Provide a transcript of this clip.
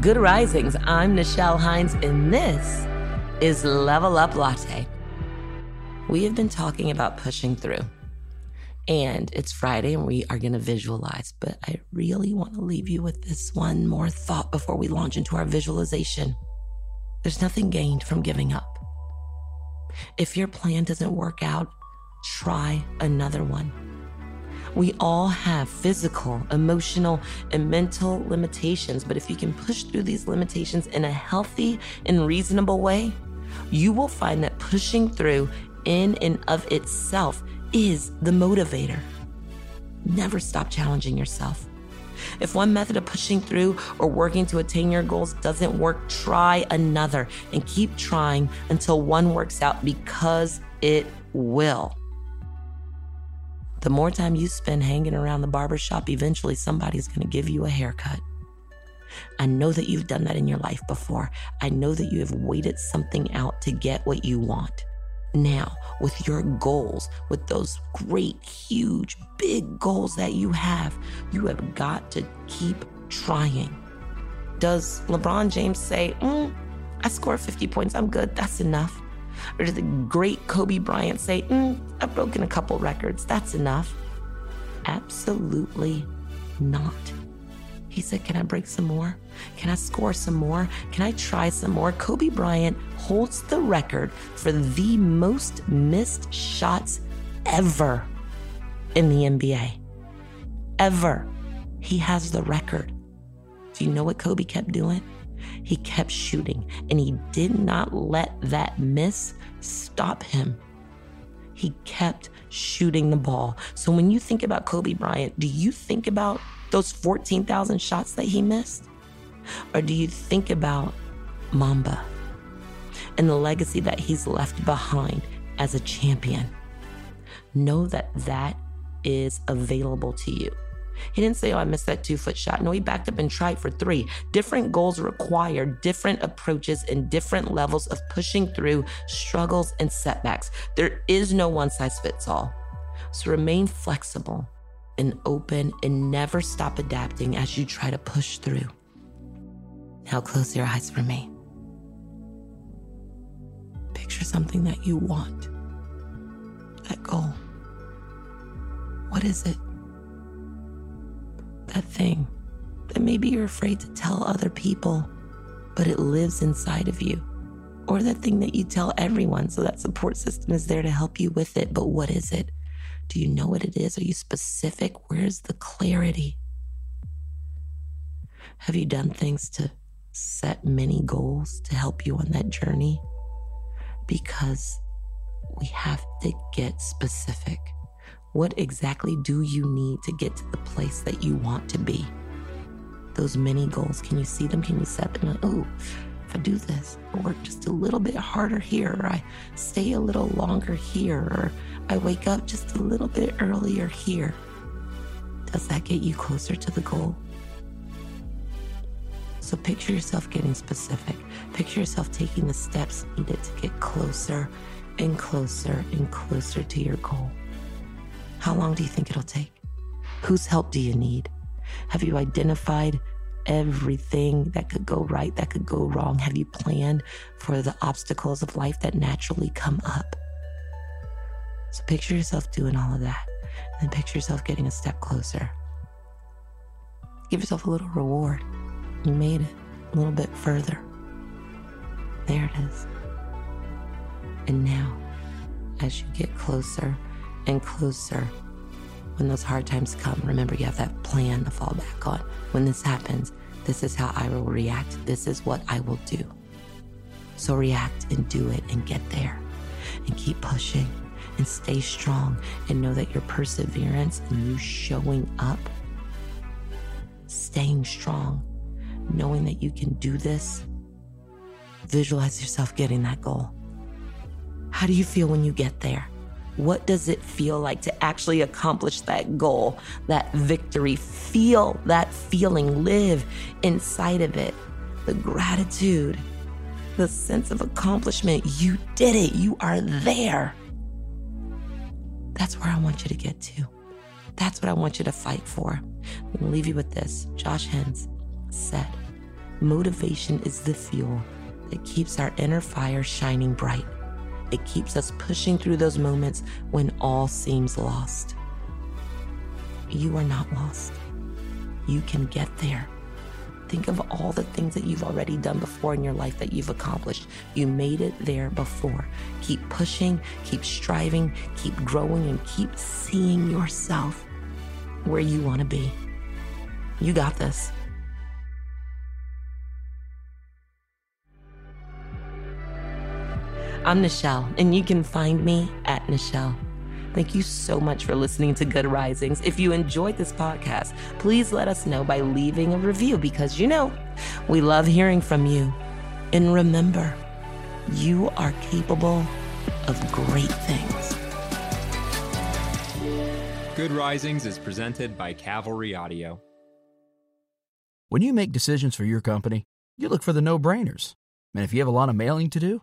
Good Risings. I'm Nichelle Hines, and this is Level Up Latte. We have been talking about pushing through, and it's Friday, and we are going to visualize. But I really want to leave you with this one more thought before we launch into our visualization. There's nothing gained from giving up. If your plan doesn't work out, try another one. We all have physical, emotional, and mental limitations, but if you can push through these limitations in a healthy and reasonable way, you will find that pushing through in and of itself is the motivator. Never stop challenging yourself. If one method of pushing through or working to attain your goals doesn't work, try another and keep trying until one works out because it will. The more time you spend hanging around the barbershop, eventually somebody's going to give you a haircut. I know that you've done that in your life before. I know that you have waited something out to get what you want. Now, with your goals, with those great, huge, big goals that you have, you have got to keep trying. Does LeBron James say, mm, I scored 50 points, I'm good, that's enough? Or did the great Kobe Bryant say, mm, I've broken a couple records, that's enough? Absolutely not. He said, Can I break some more? Can I score some more? Can I try some more? Kobe Bryant holds the record for the most missed shots ever in the NBA. Ever. He has the record. Do you know what Kobe kept doing? He kept shooting and he did not let that miss stop him. He kept shooting the ball. So when you think about Kobe Bryant, do you think about those 14,000 shots that he missed? Or do you think about Mamba and the legacy that he's left behind as a champion? Know that that is available to you. He didn't say, Oh, I missed that two foot shot. No, he backed up and tried for three. Different goals require different approaches and different levels of pushing through struggles and setbacks. There is no one size fits all. So remain flexible and open and never stop adapting as you try to push through. Now close your eyes for me. Picture something that you want. That goal. What is it? That thing that maybe you're afraid to tell other people, but it lives inside of you. Or that thing that you tell everyone so that support system is there to help you with it. But what is it? Do you know what it is? Are you specific? Where's the clarity? Have you done things to set many goals to help you on that journey? Because we have to get specific. What exactly do you need to get to the place that you want to be? Those mini goals, can you see them? Can you set them? Oh, if I do this, I work just a little bit harder here, or I stay a little longer here, or I wake up just a little bit earlier here. Does that get you closer to the goal? So picture yourself getting specific. Picture yourself taking the steps needed to get closer and closer and closer to your goal. How long do you think it'll take? Whose help do you need? Have you identified everything that could go right, that could go wrong? Have you planned for the obstacles of life that naturally come up? So picture yourself doing all of that, and picture yourself getting a step closer. Give yourself a little reward. You made it a little bit further. There it is. And now, as you get closer, and closer. When those hard times come, remember you have that plan to fall back on. When this happens, this is how I will react. This is what I will do. So react and do it and get there and keep pushing and stay strong and know that your perseverance and you showing up staying strong, knowing that you can do this. Visualize yourself getting that goal. How do you feel when you get there? What does it feel like to actually accomplish that goal, that victory? Feel that feeling, live inside of it. The gratitude, the sense of accomplishment. You did it, you are there. That's where I want you to get to. That's what I want you to fight for. I'm to leave you with this. Josh Hens said, Motivation is the fuel that keeps our inner fire shining bright. It keeps us pushing through those moments when all seems lost. You are not lost. You can get there. Think of all the things that you've already done before in your life that you've accomplished. You made it there before. Keep pushing, keep striving, keep growing, and keep seeing yourself where you want to be. You got this. I'm Nichelle, and you can find me at Nichelle. Thank you so much for listening to Good Risings. If you enjoyed this podcast, please let us know by leaving a review because you know we love hearing from you. And remember, you are capable of great things. Good Risings is presented by Cavalry Audio. When you make decisions for your company, you look for the no brainers. And if you have a lot of mailing to do,